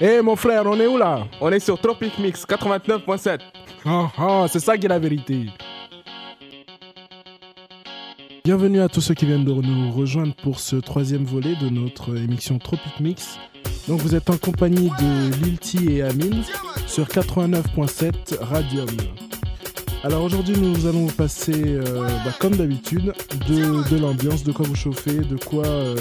Eh mon frère, on est où là? On est sur Tropic Mix 89.7. Ah ah, c'est ça qui est la vérité. Bienvenue à tous ceux qui viennent de nous rejoindre pour ce troisième volet de notre émission Tropic Mix. Donc vous êtes en compagnie de Lilti et Amine sur 89.7 Radium. Alors aujourd'hui nous allons vous passer, euh, bah, comme d'habitude, de, de l'ambiance, de quoi vous chauffer, de quoi, euh,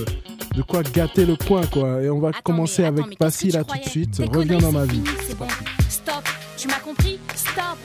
de quoi gâter le coin quoi. Et on va Attends, commencer mais avec Passy là tout de suite. Reviens dans ma vie. fini, C'est bon. Stop. Tu m'as compris Stop.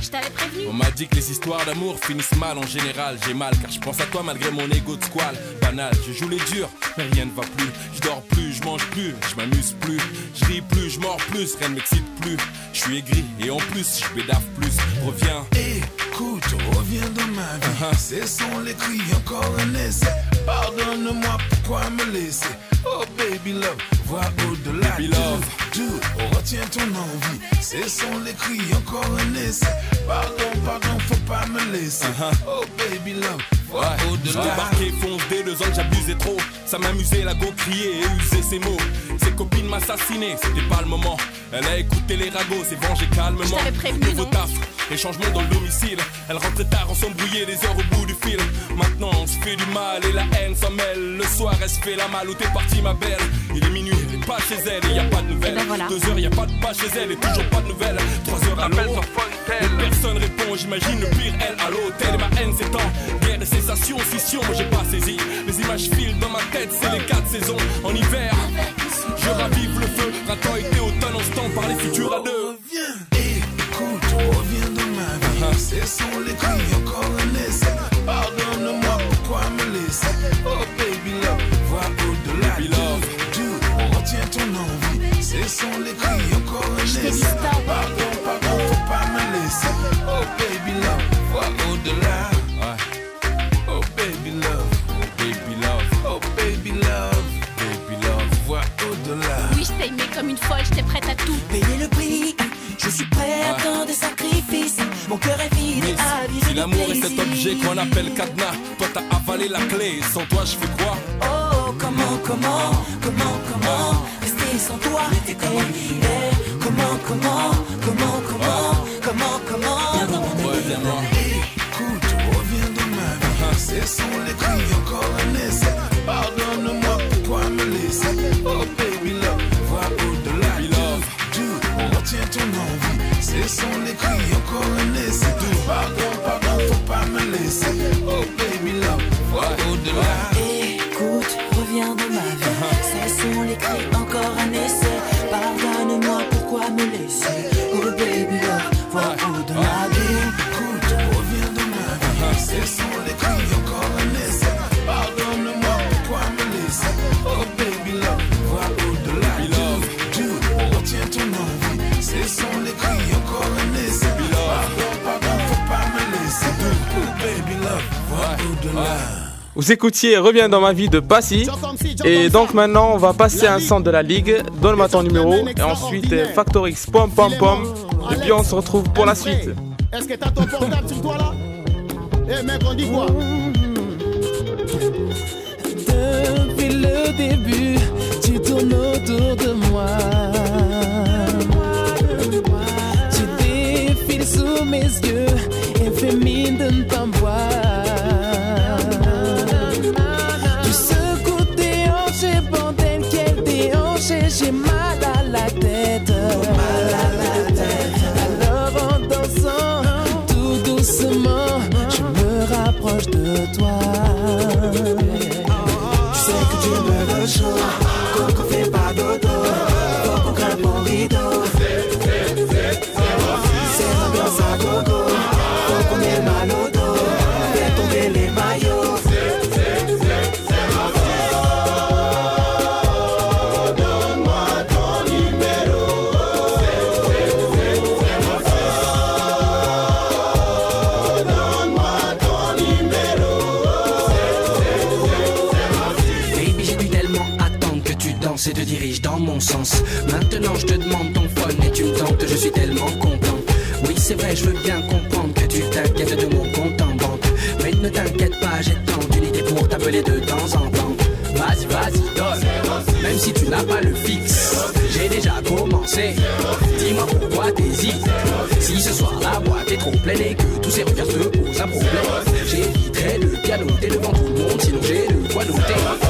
Je t'avais prévenu. On m'a dit que les histoires d'amour finissent mal en général. J'ai mal car je pense à toi malgré mon ego de squale. Banal, je joue les durs, mais rien ne va plus. Je dors plus, je mange plus, je m'amuse plus. Je ris plus, je mords plus, rien ne m'excite plus. Je suis aigri et en plus, je bédave plus. Reviens. Écoute, reviens dans ma vie. Ce sont les cris, encore un essai. Pardonne-moi, pourquoi me laisser? Oh baby love, vois au-delà. Baby love. du- retiens ton envie. Ce sont les cris, encore un essai. Pardon, pardon, faut pas me laisser. Oh baby love, Ouais, débarqué, fonce dès deux ans que j'abusais trop. Ça m'amusait, la go crier et user ses mots. Ses copines m'assassinaient, c'était pas le moment. Elle a écouté les ragots, s'est vengée calmement. Prévenu, Nouveau taf, et changement dans le domicile. Elle rentrait tard, on s'embrouillait des heures au bout du fil. Maintenant on se fait du mal et la haine s'en mêle. Le soir elle se fait la malle où t'es partie ma belle? Il est minuit, elle est pas chez elle et y a pas de nouvelles. Eh ben voilà. Deux heures, y a pas de pas chez elle et toujours pas de nouvelles. Trois heures sur Fontaine. Personne répond, j'imagine le pire, elle à l'hôtel. Et ma haine s'étend. Guerre et cessation, scission, moi j'ai pas saisi. Les images filent dans ma tête, c'est les quatre saisons. En hiver, je ravive le feu. Printemps, été, automne, on se tend par les futurs à deux. Écoute, reviens dans ma vie. Ce sont les cris, encore un essai. Pardonne-moi, pourquoi me laisser? Oh baby love, vois au-delà. Baby du- love. du- retiens ton envie. Ce sont les cris, qu'on appelle cadenas, toi t'as avalé la clé. Sans toi, je fais quoi? Oh, comment, comment, comment, comment rester sans toi? Eh, eh, Comment, comment, comment, comment, comment, comment Viens dans mon Ouais. Écoute, reviens dans ma vie. Ce sont les cris, encore un essai. Pardonne-moi, pourquoi me laisser? Oh baby love, vois au-delà. Baby love. Retiens ton envie. Ce sont les Vous écoutiez Reviens dans ma vie de Passy. Et donc maintenant, on va passer à un centre de la ligue. Donne-moi ton numéro. Et ensuite, Factor X, pom pom pom. Et puis on se retrouve pour la suite. Pas le fixe, j'ai déjà commencé. Dis-moi pourquoi t'hésites. Si ce soir la boîte est trop pleine et que tous ces regards te posent un problème, j'éviterai de pianoter devant tout le monde, sinon j'ai de quoi noter.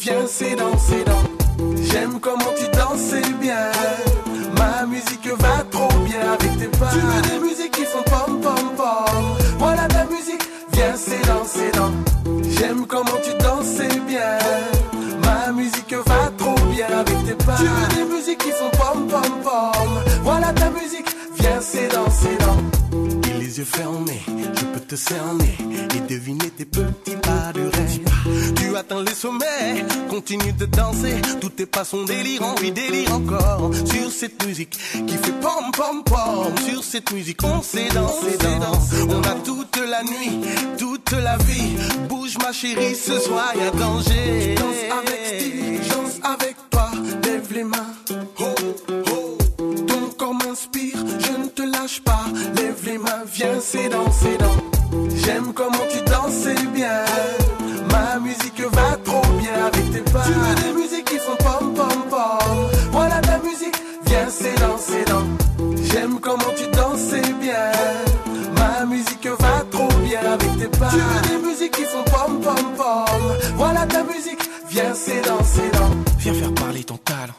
Viens, c'est dans, c'est dans. J'aime comment tu danses bien. Ma musique va trop bien avec tes pas. Tu veux des musiques qui font pom pom pom. Voilà ta musique, viens, c'est dans, c'est dans. J'aime comment tu danses bien. Ma musique va trop bien avec tes pas. Tu veux des musiques qui font pom pom pom. Voilà ta musique, viens, c'est dans, c'est dans. Et les yeux fermés, je peux te cerner et deviner tes petits pas de rêve. Atteint les sommets. Continue de danser, tout est pas son délirant, oui délire encore. Sur cette musique qui fait pom pom pom. Sur cette musique on sait danser, danse. On a toute la nuit, toute la vie. Bouge ma chérie, ce soir y a danger. Danse avec style, danse avec toi, lève les mains. Oh, oh. Ton corps m'inspire, je ne te lâche pas. Lève les mains, viens, c'est danser, dans. J'aime comment tu danses, c'est bien. Tu veux des musiques qui font pom pom pom. Voilà ta musique, viens, c'est danser, dans. J'aime comment tu danses, c'est bien. Ma musique va trop bien avec tes pas. Tu veux des musiques qui font pom pom pom. Voilà ta musique, viens, c'est danser, dans. Viens faire parler ton talent.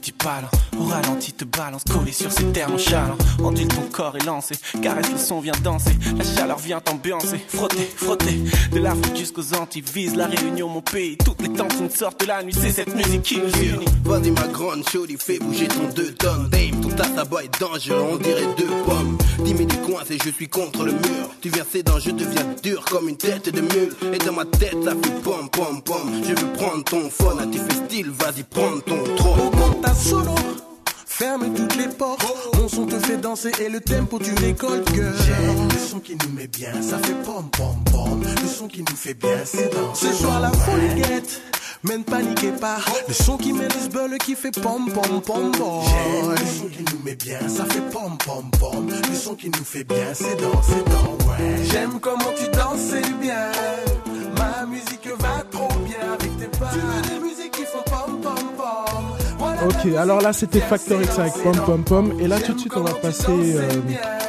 Petits palans. Au ralenti te balance. Collé sur ces terres nonchalant. Ondule ton corps et lancé. Caresse le son, viens danser. La chaleur vient t'ambiancer. Frotter, frotter. De l'Afrique jusqu'aux Antilles. Vise la réunion, mon pays. Toutes les tentines sortent de la nuit. C'est cette musique qui nous unit. Vas-y ma grande chaudy, fais bouger ton deux tonnes Dame, ton bois est dangereux, on dirait deux pommes Dis mes coins et je suis contre le mur Tu viens sédant, je deviens dur comme une tête de mule Et dans ma tête ça fait pom pom pom Je veux prendre ton phone, à tu fais style, vas-y prends ton trône Ta solo Ferme toutes les portes Mon son te fait danser et le tempo tu récoltes girl J'aime le son qui nous met bien Ça fait pom pom pom Le son qui nous fait bien c'est danser Ce soir la folie guette mais ne paniquez pas, le son qui met le sbeul qui fait pom pom pom pom. J'aime le son qui nous met bien, ça fait pom pom pom. Le son qui nous fait bien, c'est dans, c'est dans, ouais. J'aime comment tu danses, c'est bien. Ma musique va trop bien avec tes pas. Ok, alors là c'était Factor X avec Pom Pom Pom. Et là tout de suite on va passer. euh,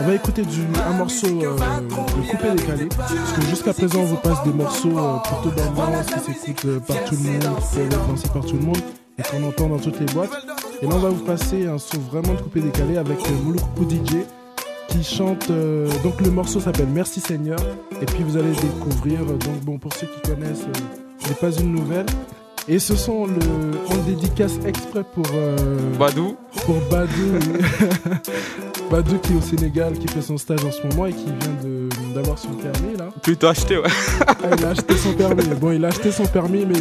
on va écouter un morceau euh, de coupé décalé. Parce que jusqu'à présent on vous passe des morceaux euh, plutôt d'ambiance qui s'écoutent euh, par tout le monde, qui peuvent dansés par tout le monde et qu'on entend dans toutes les boîtes. Et là on va vous passer un son vraiment de coupé décalé avec Mouloukou DJ qui chante. donc le morceau s'appelle Merci Seigneur. Et puis vous allez découvrir. donc bon pour ceux qui connaissent, ce n'est pas une nouvelle. Et ce sont le, le dédicace exprès pour euh, Badou. pour Badou, Badou qui est au Sénégal, qui fait son stage en ce moment et qui vient d'avoir son permis là. Plutôt acheté, ouais. Ah, il a acheté son permis. Bon, il a acheté son permis, mais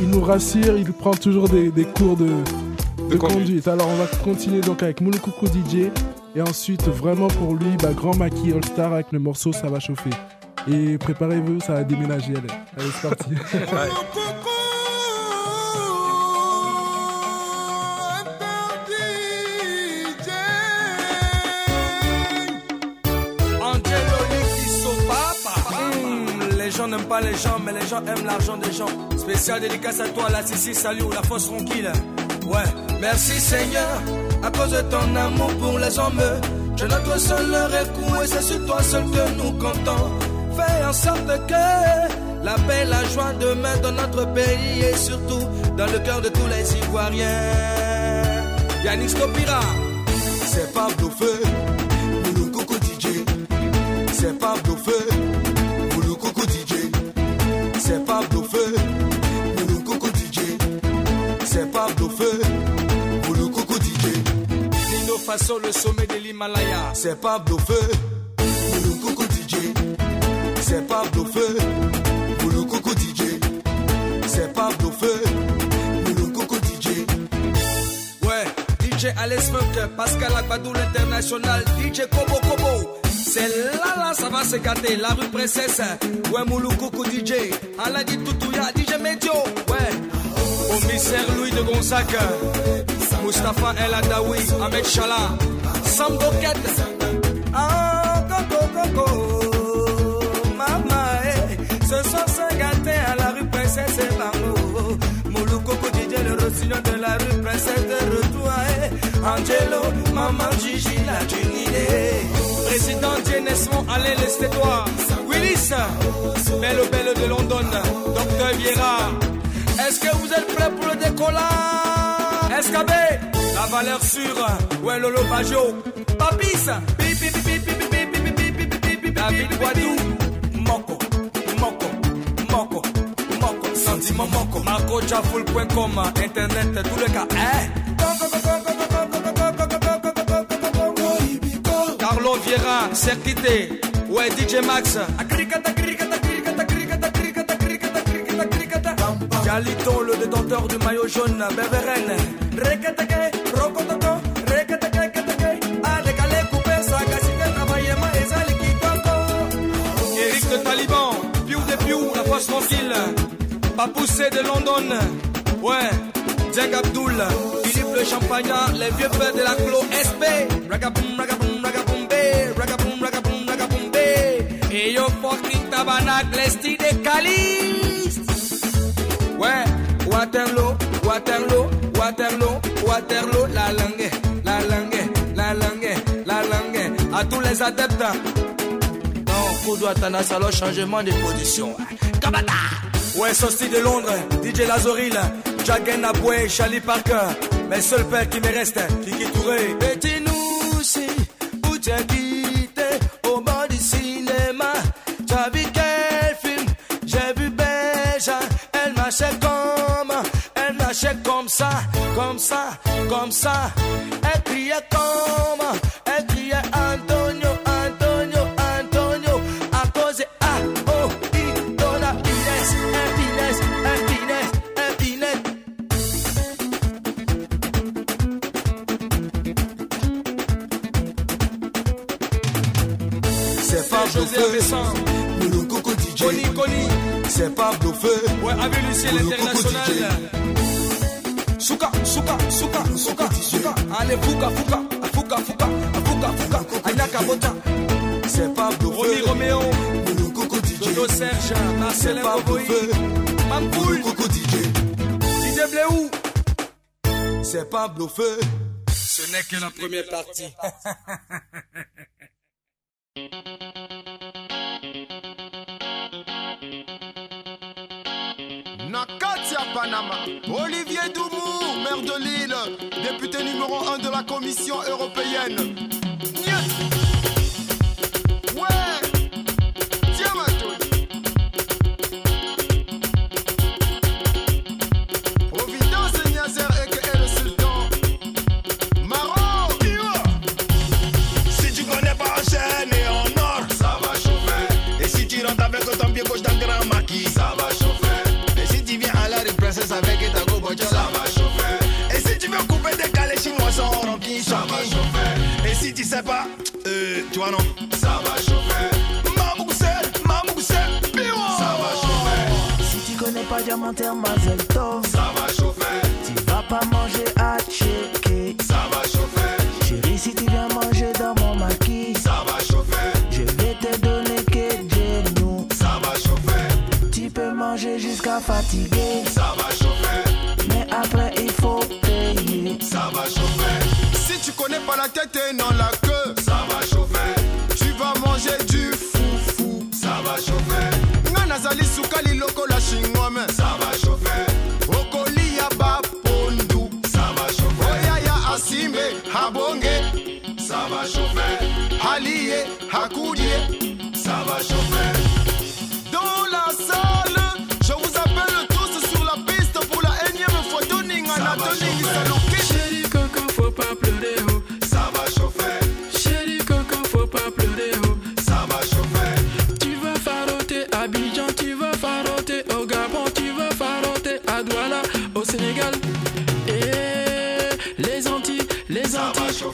il nous rassure, il prend toujours des, des cours de, de conduite. conduite. Alors on va continuer donc avec Mouloukoukou DJ et ensuite vraiment pour lui, bah, Grand Maki All Star avec le morceau Ça va chauffer. Et préparez-vous, ça va déménager. Allez, allez c'est parti. gens n'aiment pas les gens, mais les gens aiment l'argent des gens. Spécial dédicace à toi, la Sissi, salut, la fosse tranquille. Ouais, merci Seigneur, à cause de ton amour pour les hommes. Je notre seul recours et c'est sur toi seul que nous comptons. Fais en sorte que la paix, la joie demeure dans notre pays et surtout dans le cœur de tous les Ivoiriens. Yannick Scopira, c'est pas bluffé. Mouloukoukou DJ, c'est pas bluffé. Faso, le sommet de l'Himalaya, c'est pas bluffé. Mouloukoukou DJ, c'est pas bluffé. Mouloukoukou DJ, c'est pas bluffé. Mouloukoukou DJ. Ouais, DJ Alex Funk, Pascal Agbadou, l'international, DJ Kobo Kobo. C'est là, là, ça va se gâter, la rue Princesse. Ouais, Mouloukoukou DJ. Aladi Toutouya, DJ Medio. Ouais. Au commissaire Louis de Gonzac. Mustapha El Adawi, Ahmed Chala. Sam Doket. Ah, coco, coco. Maman, eh. Ce soir, c'est gâté à la rue Princesse et Bango. Mouloukoukou DJ, le rossignol de la rue Princesse de retour. eh. Angelo, maman Gigi, la Trinidad. Président Dienesmond, Alain Lestétois. Willis, belle belle de London. Docteur Viera. Est-ce que vous êtes prêts pour le décollage? SKB, la valeur sûre, ouais Lolo Bajo, Papis, pipi pipi pipi David Moko, Moko, Moko, Moko, sentiment Moko, marcojafoul.com, internet, tout le cas, hein? Carlo Vieira, Certité, ouais DJ Max, agricata, Le détenteur du maillot jaune, Beveren. Reketeke, Rokotoko, Reketeke, Keteke. A décalé, coupé, sagacité, travaillement, et Zalikitoko. Eric de Taliban, Piou de Piou, la force tranquille. Pas poussé de London. Ouais, Jack Abdul, Philippe le Champagnard, les vieux pères de la clo SP. Ragaboum, ragaboum, ragaboum, bé, ragaboum, ragaboum, ragaboum, bé. Et yo fucking tabernacle, l'esti de Caliste. Waterloo, Waterloo, Waterloo, Waterloo, la langue, la langue, la langue, la langue. À tous les adeptes. Non, Koudou Atana, salon changement de position. Kabata! Ouais, sorti de Londres, DJ Lazoril, Jagen Aboué, Charlie Parker. Mes seuls pères qui me restent, Kiki Touré. Comme ça, comme ça. Elle criait comme, elle criait Antonio, Antonio, Antonio. À cause de A, O, I, Dona, Inès, Inès, Inès, Inès. C'est pas José Avessan. Le Coco DJ. Coni, Coni. C'est pas bluffé. Ouais, avec Lucien l'international. Allez, fouka, fouka, fouka, fouka, fouka, fouka. Anaka Bota. C'est pas bluffé. Romy Roméo. Coco DJ. Dodo Serge. Marcelin C'est pas Boboy. Mampoul. Coco DJ. DJ Bléou. C'est pas bluffé. Ce n'est que la première partie. Olivier Doumou, maire de Lille, député numéro 1 de la Commission européenne. não tem mais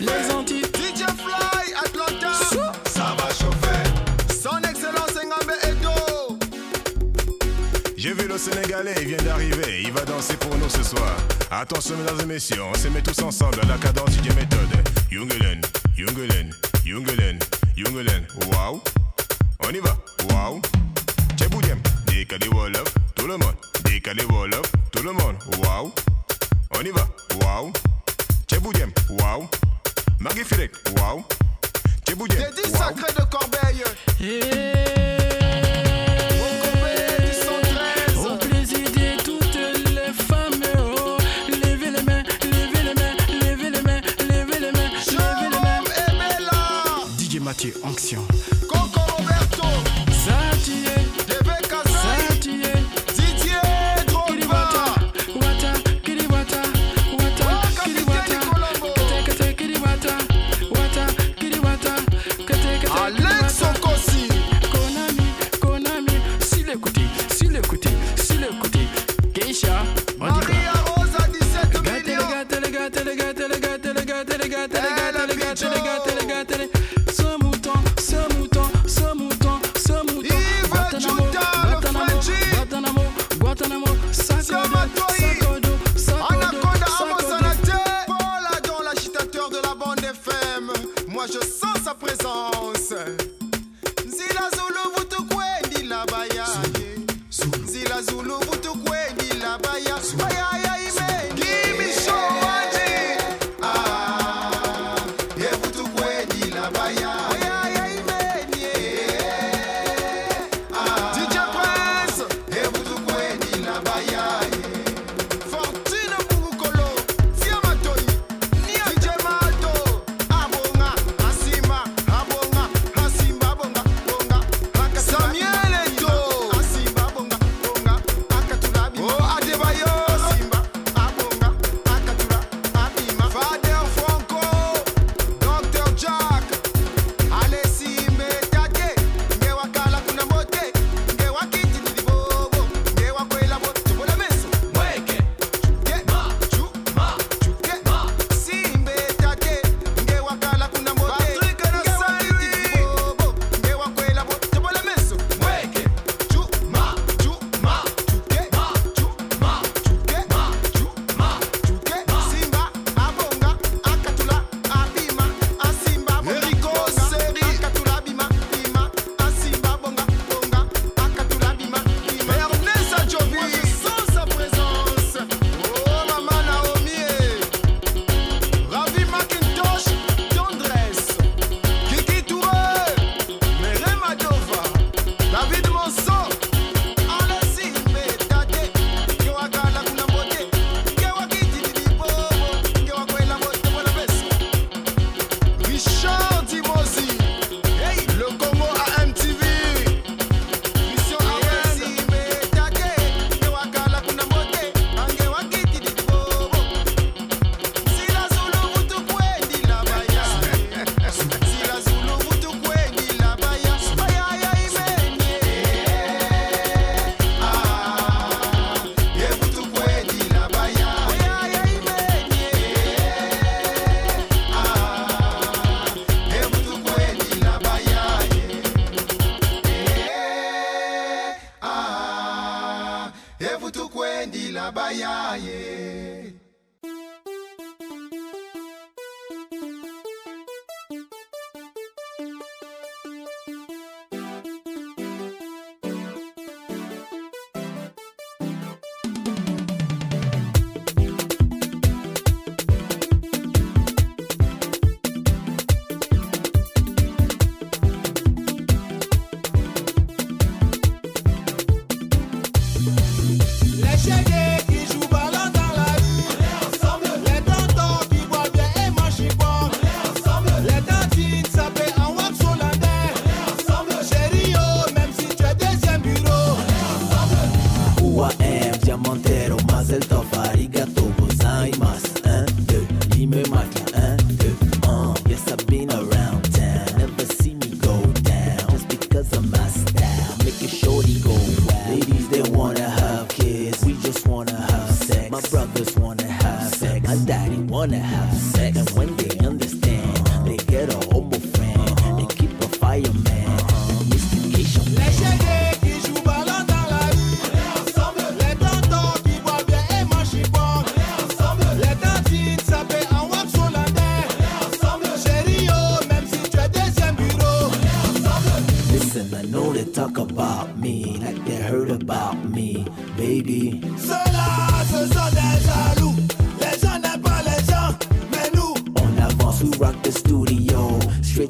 les Antilles. DJ Fly Atlanta Ça va chauffer. son excellence Ngambe Edo J'ai vu le Sénégalais, il vient d'arriver, il va danser pour nous ce soir. Attention mesdames et messieurs, on se met tous ensemble à la cadence DJ méthode. Jungelen, Jungelen, Jungelen, Jungelen, waouh. On y va,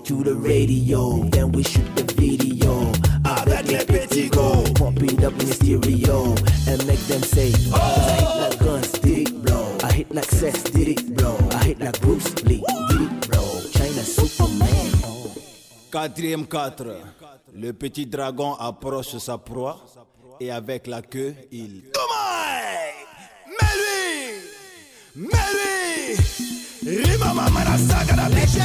to the radio, then we shoot the video. Ah, avec les petits go, pump it up in the stereo, and make them say, oh. I hit like guns, did it blow? I hit like sex, did it blow? I hit like Bruce Lee, did it blow? China Superman. Quatrième 4, le petit dragon approche sa proie et avec la queue, il... Mais lui Mais Rima mama na saga na bitch,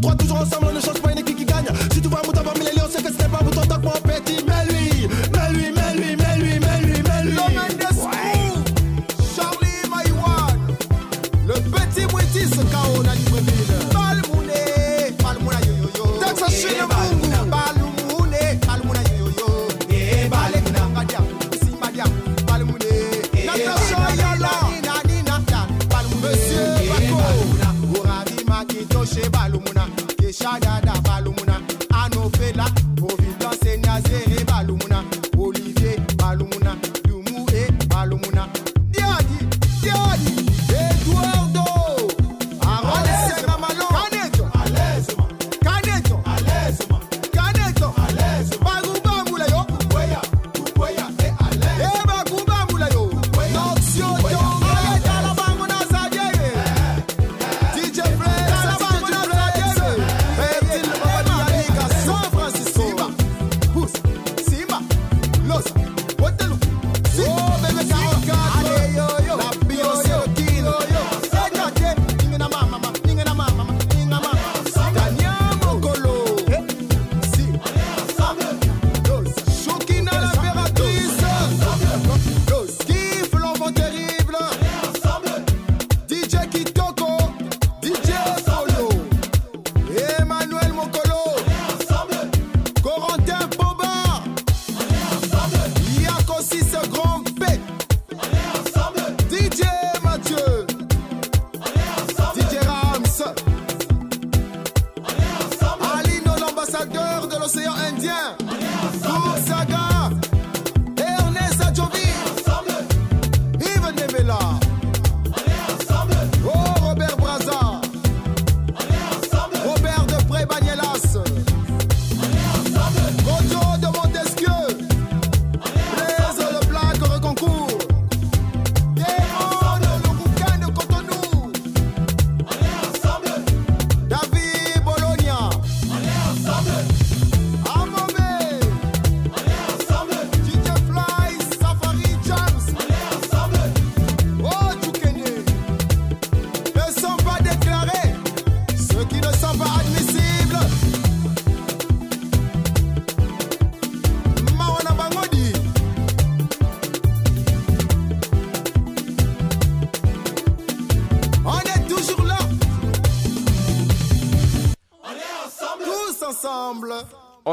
3, toujours ensemble, on ne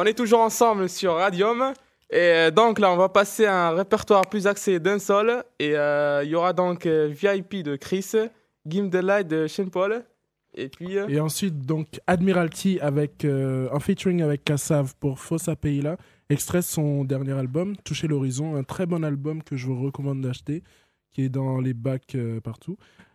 On est toujours ensemble sur Radium. Et euh, donc là, on va passer à un répertoire plus axé d'un sol. Et euh, il y aura donc euh, VIP de Chris, Game the Light de Shane Paul. Et puis. Et ensuite, donc, Admiralty avec, en featuring avec Kassav pour Fossa Peila, extrait son dernier album, Toucher l'horizon, un très bon album que je vous recommande d'acheter, qui est dans les bacs partout.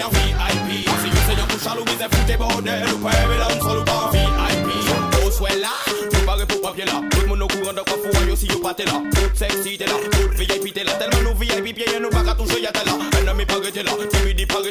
ya VIP Si yo you yo pou chalou, mi se foute bordel Ou pa eme lan sol ou VIP Ou swella. ou pare pou la Tout moun nou kouran de kwa fou yo si yo la Tout sexy la, tout VIP te la Telman nou VIP piye nou pa ka touche ya te la En ami pare te la,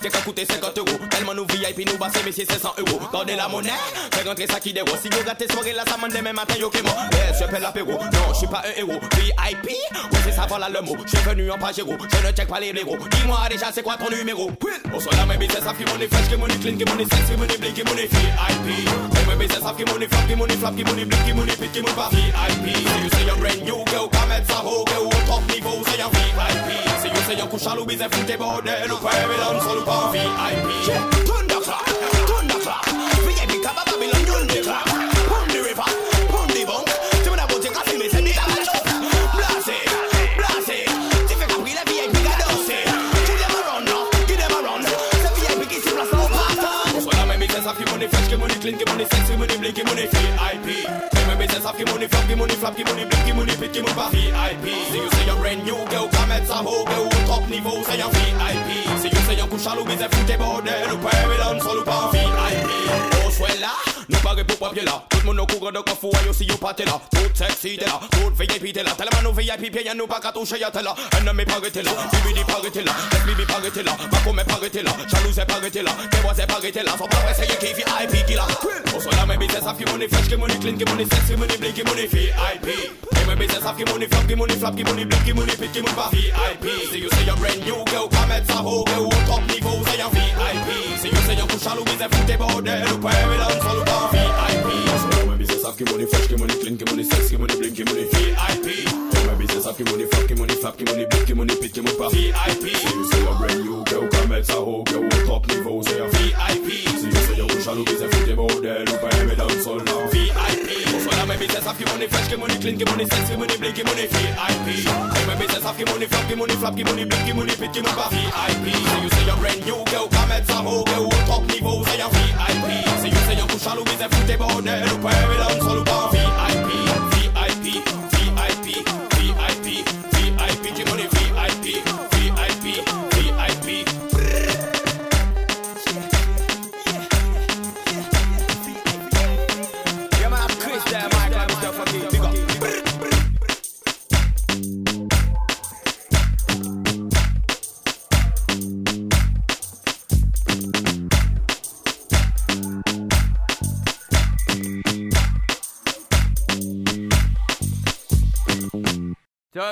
t'es qu'à coûter 50 euros. Tellement nous VIP, nous bassez, messieurs, 500 euros. Gardez la monnaie, c'est rentré ça qui déroule. Si vous gâtez soirée là, ça m'en demain matin, yo, qui moi. Yes, je paie l'apéro. Non, je suis pas un héros. VIP, oui, c'est ça, voilà le mot. Je suis venu en pagéro, je ne check pas les blaireaux. Dis-moi déjà, c'est quoi ton numéro? On soit là, mes business, ça qui money fresh, qui money clean, qui money sexy, money blink, qui money VIP. Et mes business, ça qui money flap, qui money flap, qui money blink, qui money pit, qui money pas VIP. Si you say you're brand new, girl, come mettre ça haut, girl, top niveau, c'est un VIP. Si you say you're couche à l'eau, mais fout tes bordel, ou pas, mais là, on bar VIP. Pound the river, pound the me say me. If you can be the VIP, I don't. Give them a run give them a run. VIP me money money clean, give money sexy, money blink, give money VIP business of give money, flop, give money, flop, give money, blink, give money, pit, give money, VIP. So you say you're brand new, girl, come at some hoe, girl, top niveau, say you're VIP koucha lou bize foute bordel Ou pa yon lan sol ou pa an VIP Ou swè la, nou pare pou papye la. Tout moun nou kouran de kofou a si yo pate la. Tout sexy te la, tout VIP te la. Teleman nou VIP pye nou pa katouche ya te la. Enne me la, tibidi pare te la. Les bibi la, bako me pare la. Jalouse pare la, kewaze pare la. Fon pa preseye ki VIP ki la. Oh, ou swè la me bize sa fi mouni fresh ki mouni clean ki mouni sexy mouni bling ki mouni VIP my business have give money, flop, give money, flop, give money, block, give money, pit, give money, pass. VIP, so you say you're brand new, girl, come at Saho, girl, on top niveau, say you're VIP. So you say you're push a Louis, every table, look where it on, follow down, VIP. Where business have give money, fresh, give money, clean, give money, sex, give money, blink, give money, VIP. My business have money, fuck money, flap money, blink big money, pick him up. VIP. See you say you're brand new, girl, come at Tahoe, girl, top niveau, say you're VIP. See you say you're shallow, is a fit about there, look, I'm a down, so now my business, have give money fresh, give money clean, give money sex, give money bleed, give money VIP. Take my business, have give money flop, give money flop, give money bleed, give money pit, give money VIP. So you say you're brand new, girl, come at some old girl, top niveau, say you're VIP. So you say you're push, I'll be the foot, they bought, pay me down, so look on VIP.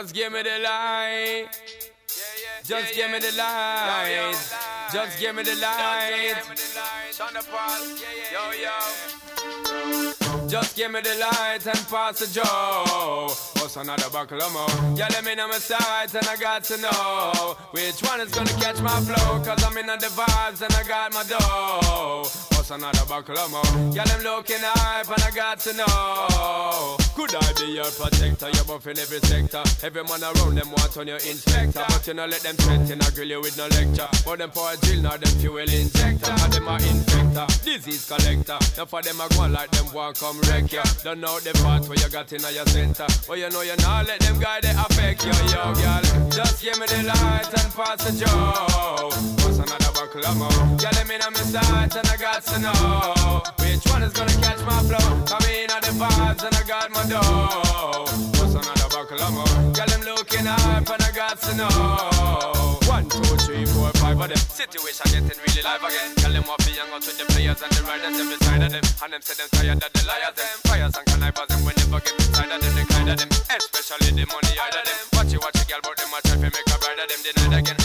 Just give me the light. Just give me the light. Just give me the light. Yo, yo. Just give me the light and pass the Joe. What's another buckle of more? Yeah, let me know my sights and I got to know which one is gonna catch my flow. Cause I'm in the vibes and I got my dough. What's another buckle more? Yeah, them looking hype and I got to know. Could I be your protector? You're buff in every sector. Every man around them want on your inspector. But you know, let them threaten, I grill you with no lecture. But them for a drill, now them fuel injector. And them are infector, disease collector. Now for them, I go like them want come wreck ya. Don't know the part where you got in your center. But you know you not let them guy they affect you, yo, girl. Just give me the light and pass the joe. What's another buckle of more? Yeah, let me know my sights and I got to know which one is gonna catch my flow. Come in on the vibes and I got my dough. What's another buckle of more? Girl, them looking hype and I got to know. One, two, three, four, five of them. Situation getting really live again. Girl, them want to young out with the players and the riders them beside of them. And them say them tired of the liars them. Fires and connivers them we never get inside of them. They kind of them, especially the money out of them. Watch it, watch it, girl, but them a try to make a bride of them denied again.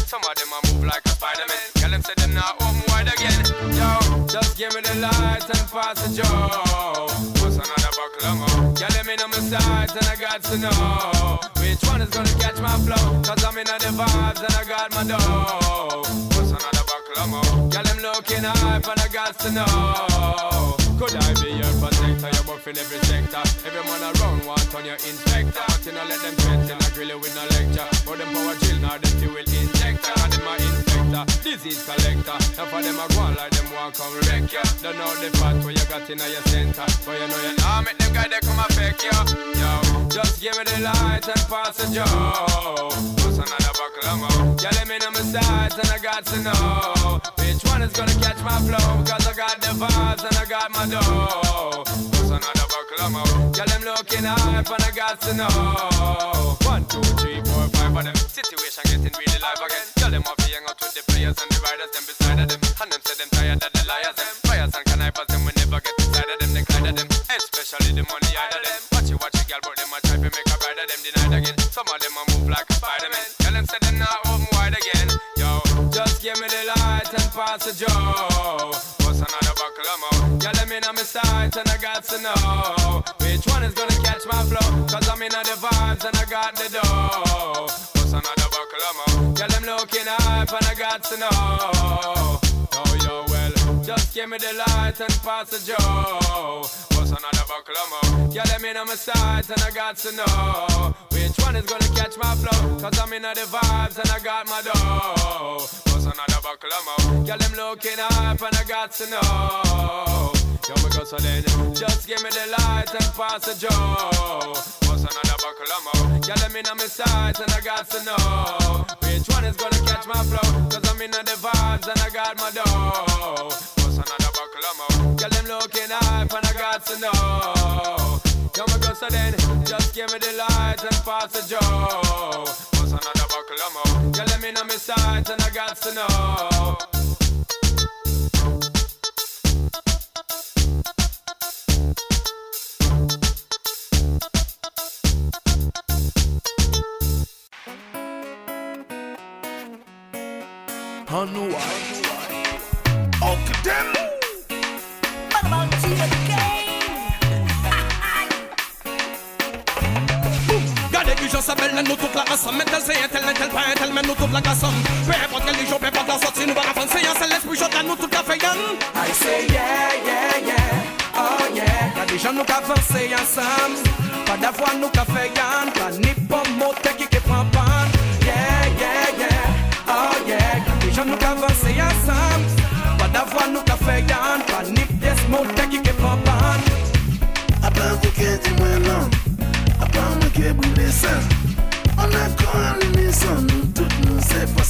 Just give me the light and pass the joe. What's another buckle more? Girl, let me know my sides and I got to know which one is gonna catch my flow. Cause I'm in the vibes and I got my dough. What's another buckle more? Girl, them looking hype and I got to know. Could I be your protector? You're buff in every sector. Every man around want on your inspector. But you know let them threaten, I grill you with no lecture. But them power chill, now them fuel injector. Them disease collector. Now for them a go on like them want come wreck ya. Don't know the part where you got in your center. But you know you nah make them guy they come affect you. Yo, just give me the light and pass the joe. What's another buckle of more? Yeah, let me know my sides and I got to know which one is gonna catch my flow. Cause I got the vibes and I got my dough. What's another buckle of more? Yeah, them looking hype and I got to know. One, two, three, four, five of them. Situation getting really live again. Them off hang out with the players and the riders, them beside of them. And them say them tired of the liars, them. Fires and connivers, them we never get inside of them, they kind of them. Especially the money out of them. Watch it, watch it, girl, but them a try to make a bride of them denied again. Some of them a move like a Spider-Man. Tell them say them not open wide again. Yo, just give me the light and pass the joe. Know. Yo, yo, well, just give me the light and pass the joe. What's another buckle more? Yeah, let me know my sights and I got to know which one is gonna catch my flow. Cause I'm in the vibes and I got my dough. What's another buckle more? Yeah, them looking up and I got to know. Yo, we go so then. Just give me the light and pass the Joe. What's another buckle of more? Yeah, let me know my size and I got to know. Which one is gonna catch my flow? Cause I'm in the vibes and I got my dough. What's another buckle of more? Yeah, them looking hype and I got to know. Yo, we go so then. Just give me the light and pass the Joe. What's another buckle of more? Yeah, let me know my size and I got to know. What about Tina s'appelle, nous toute la race, mais tel tel, pas mais nous toute la. Peu importe peu importe la sortie, nous c'est nous toute la I say yeah, yeah, yeah, oh yeah. Y'a des nous qui ensemble, pas d'avoir nous pas ni pomme, mot, qui prend pas.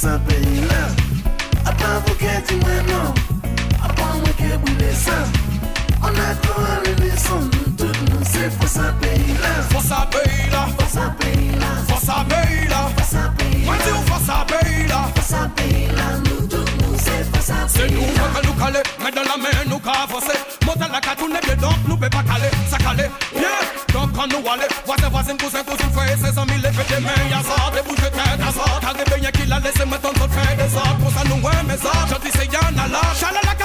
sapeyina abavugenzi mweno abamwekebuleso onatoaleleso ntunuse fosapeyila fosapeyila fosapeyila fosapeyila the fosapeyila fosapeyila ntunuse fosapeyila senuka kalukale medalame nukafose motalakatunebedon nubebakale sakale ye dokanuwale wasevasinkuse kusinfwe sesomilefetemeyaso Ella no la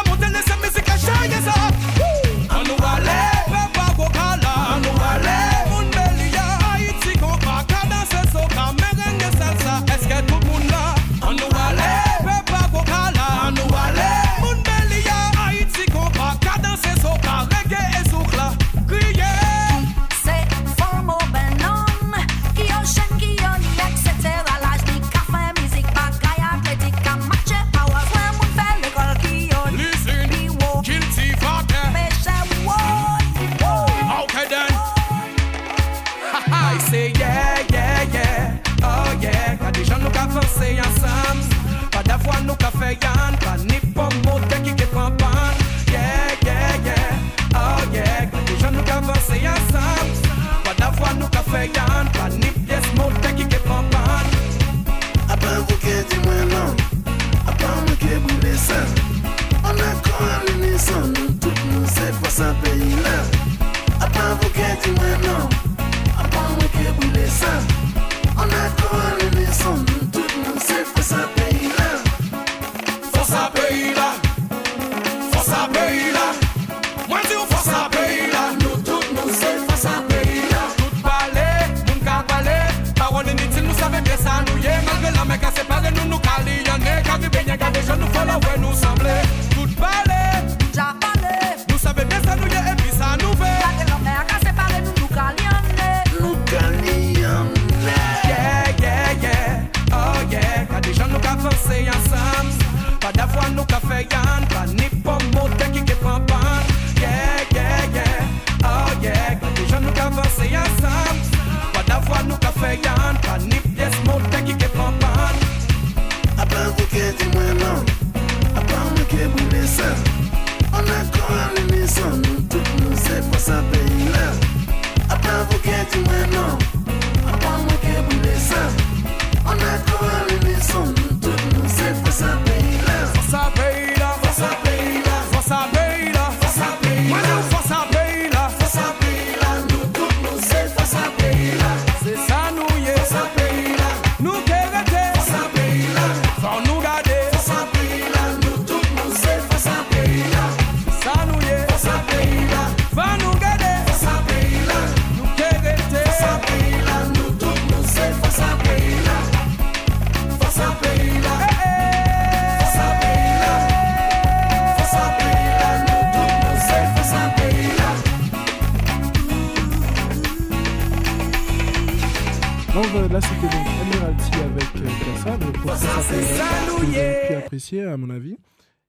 à mon avis.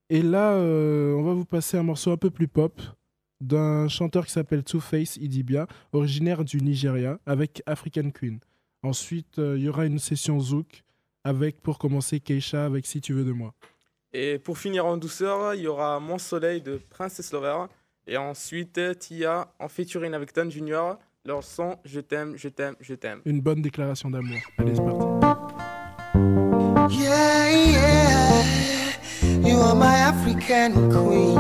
Et là, euh, on va vous passer un morceau un peu plus pop d'un chanteur qui s'appelle Two Face Idibia, originaire du Nigeria, avec African Queen. Ensuite, euh, il y aura une session Zouk avec, pour commencer, Keisha avec Si tu veux de moi. Et pour finir en douceur, il y aura Mon Soleil de Princess Lover. Et ensuite, euh, Tia en featuring avec Tan Junior, leur son Je t'aime, je t'aime, je t'aime. Une bonne déclaration d'amour. Allez, c'est parti. Yeah, yeah. You are my African queen.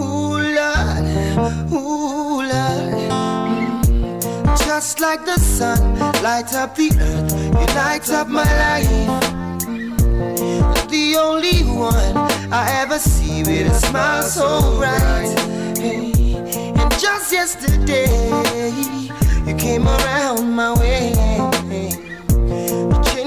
Ooh, Lord, ooh, Lord. Just like the sun, light up the earth, you light up my life. Mm. The only one I ever see with a smile so bright. And just yesterday, you came around my way.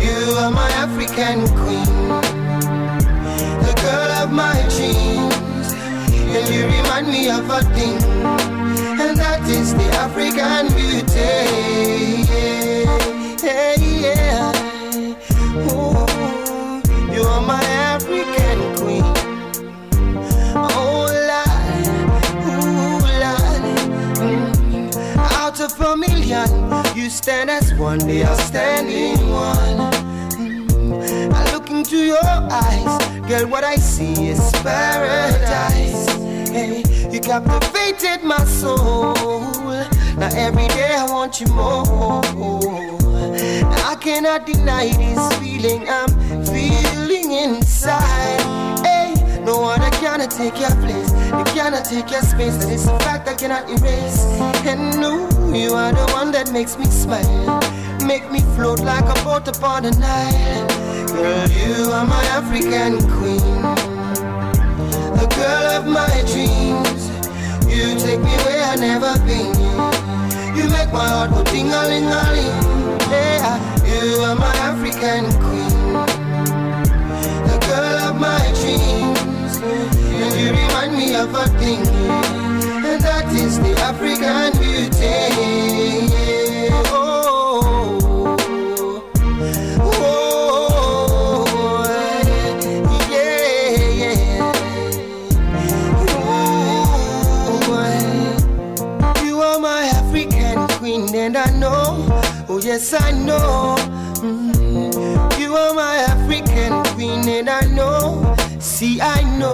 You are my African queen, the girl of my dreams, and you remind me of a thing, and that is the African beauty. Yeah, yeah. Stand as one, the outstanding one. Mm. I look into your eyes, girl, what I see is paradise. Hey, you captivated my soul. Now every day I want you more. I cannot deny this feeling I'm feeling inside. No one I cannot take your place. You cannot take your space. That is a fact I cannot erase. And no, you are the one that makes me smile. Make me float like a boat upon the Nile. Girl, you are my African queen. The girl of my dreams. You take me where I've never been. You make my heart go ding a ling a ling. Yeah, you are my African queen. The girl of my dreams. You remind me of a thing. And that is the African beauty. Oh, oh, yeah, yeah. Ooh, you are my African queen, and I know, oh yes, I know. Mm, you are my African queen, and I know. See, I know,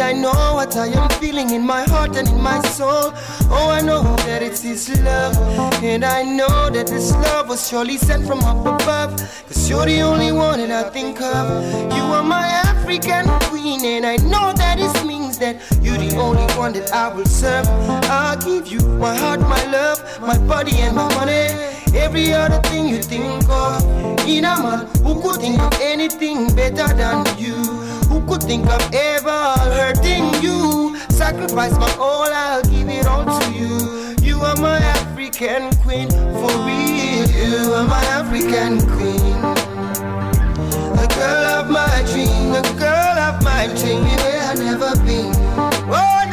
I know what I am feeling in my heart and in my soul. Oh, I know that it's His love, and I know that this love was surely sent from up above. Cause you're the only one that I think of. You are my African queen, and I know that it means that you're the only one that I will serve. I'll give you my heart, my love, my body, and my money. Every other thing you think of. In a man who could think of anything better than you. Could think of ever hurting you? Sacrifice my all, I'll give it all to you. You are my African queen, for real. You are my African queen. The girl of my dream, the girl of my dream, where I never been. Oh,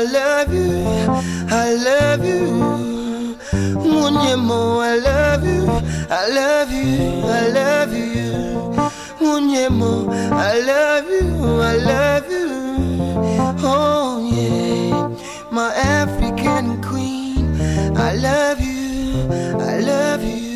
I love you, I love you. Munyemo, I love you, I love you, I love you. Munyemo, I love you, I love you. Oh yeah, my African queen, I love you, I love you.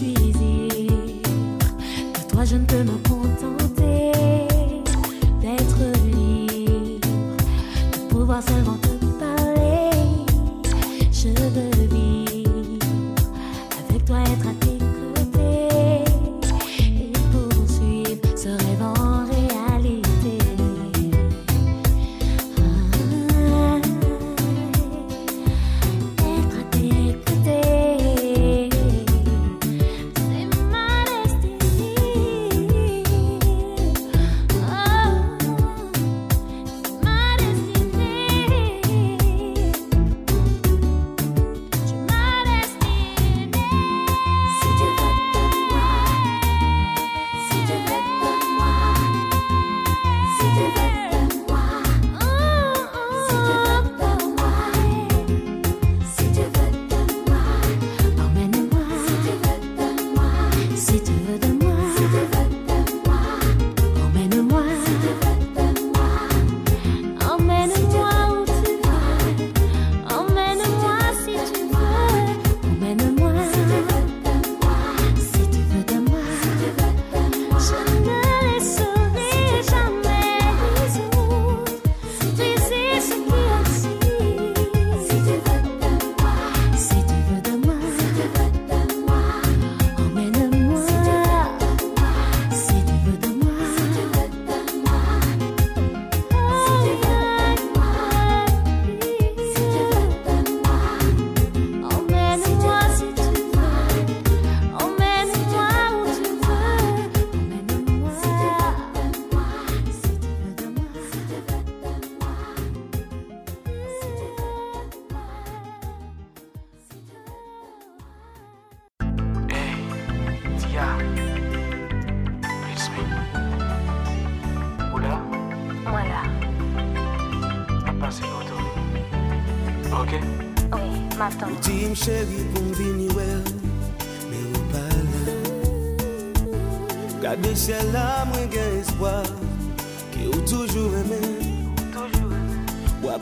De toi, je ne peux me contenter d'être libre, de pouvoir seulement. Redeem chérie, bon viniwel, mè ou palan Gade chè la mwen gen espoi, ki ou toujou remè Ou ou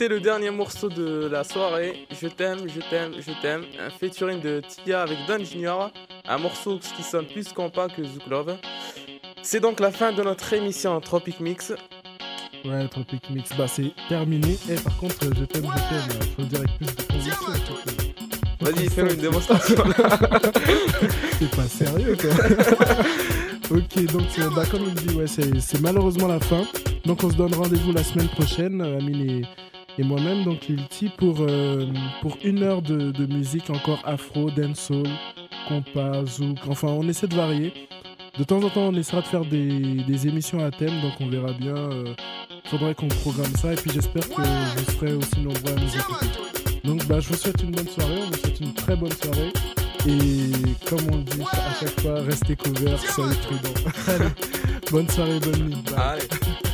C'était le dernier morceau de la soirée, Je t'aime, je t'aime, je t'aime, un featuring de Tia avec Don Junior, un morceau qui sonne plus compact que Zouklov. C'est donc la fin de notre émission Tropic Mix. Ouais, Tropic Mix, bah c'est terminé. Et par contre, je t'aime, je t'aime, faut dire avec plus de Vas-y, fais une démonstration. c'est pas sérieux, quoi. ok, donc euh, bah, comme il dit, ouais, c'est malheureusement la fin. Donc on se donne rendez-vous la semaine prochaine. Euh, Amine et et moi-même donc Lilti pour, euh, pour une heure de, musique encore afro, dancehall, compas, zouk, enfin on essaie de varier. De temps en temps on essaiera de faire des, émissions à thème donc on verra bien, euh, faudrait qu'on programme ça et puis j'espère que vous serez aussi nombreux à nous écouter. Donc bah, je vous souhaite une bonne soirée, on vous souhaite une très bonne soirée et comme on dit à chaque fois, restez couverts, soyez prudents. Bonne soirée, bonne nuit. Bye.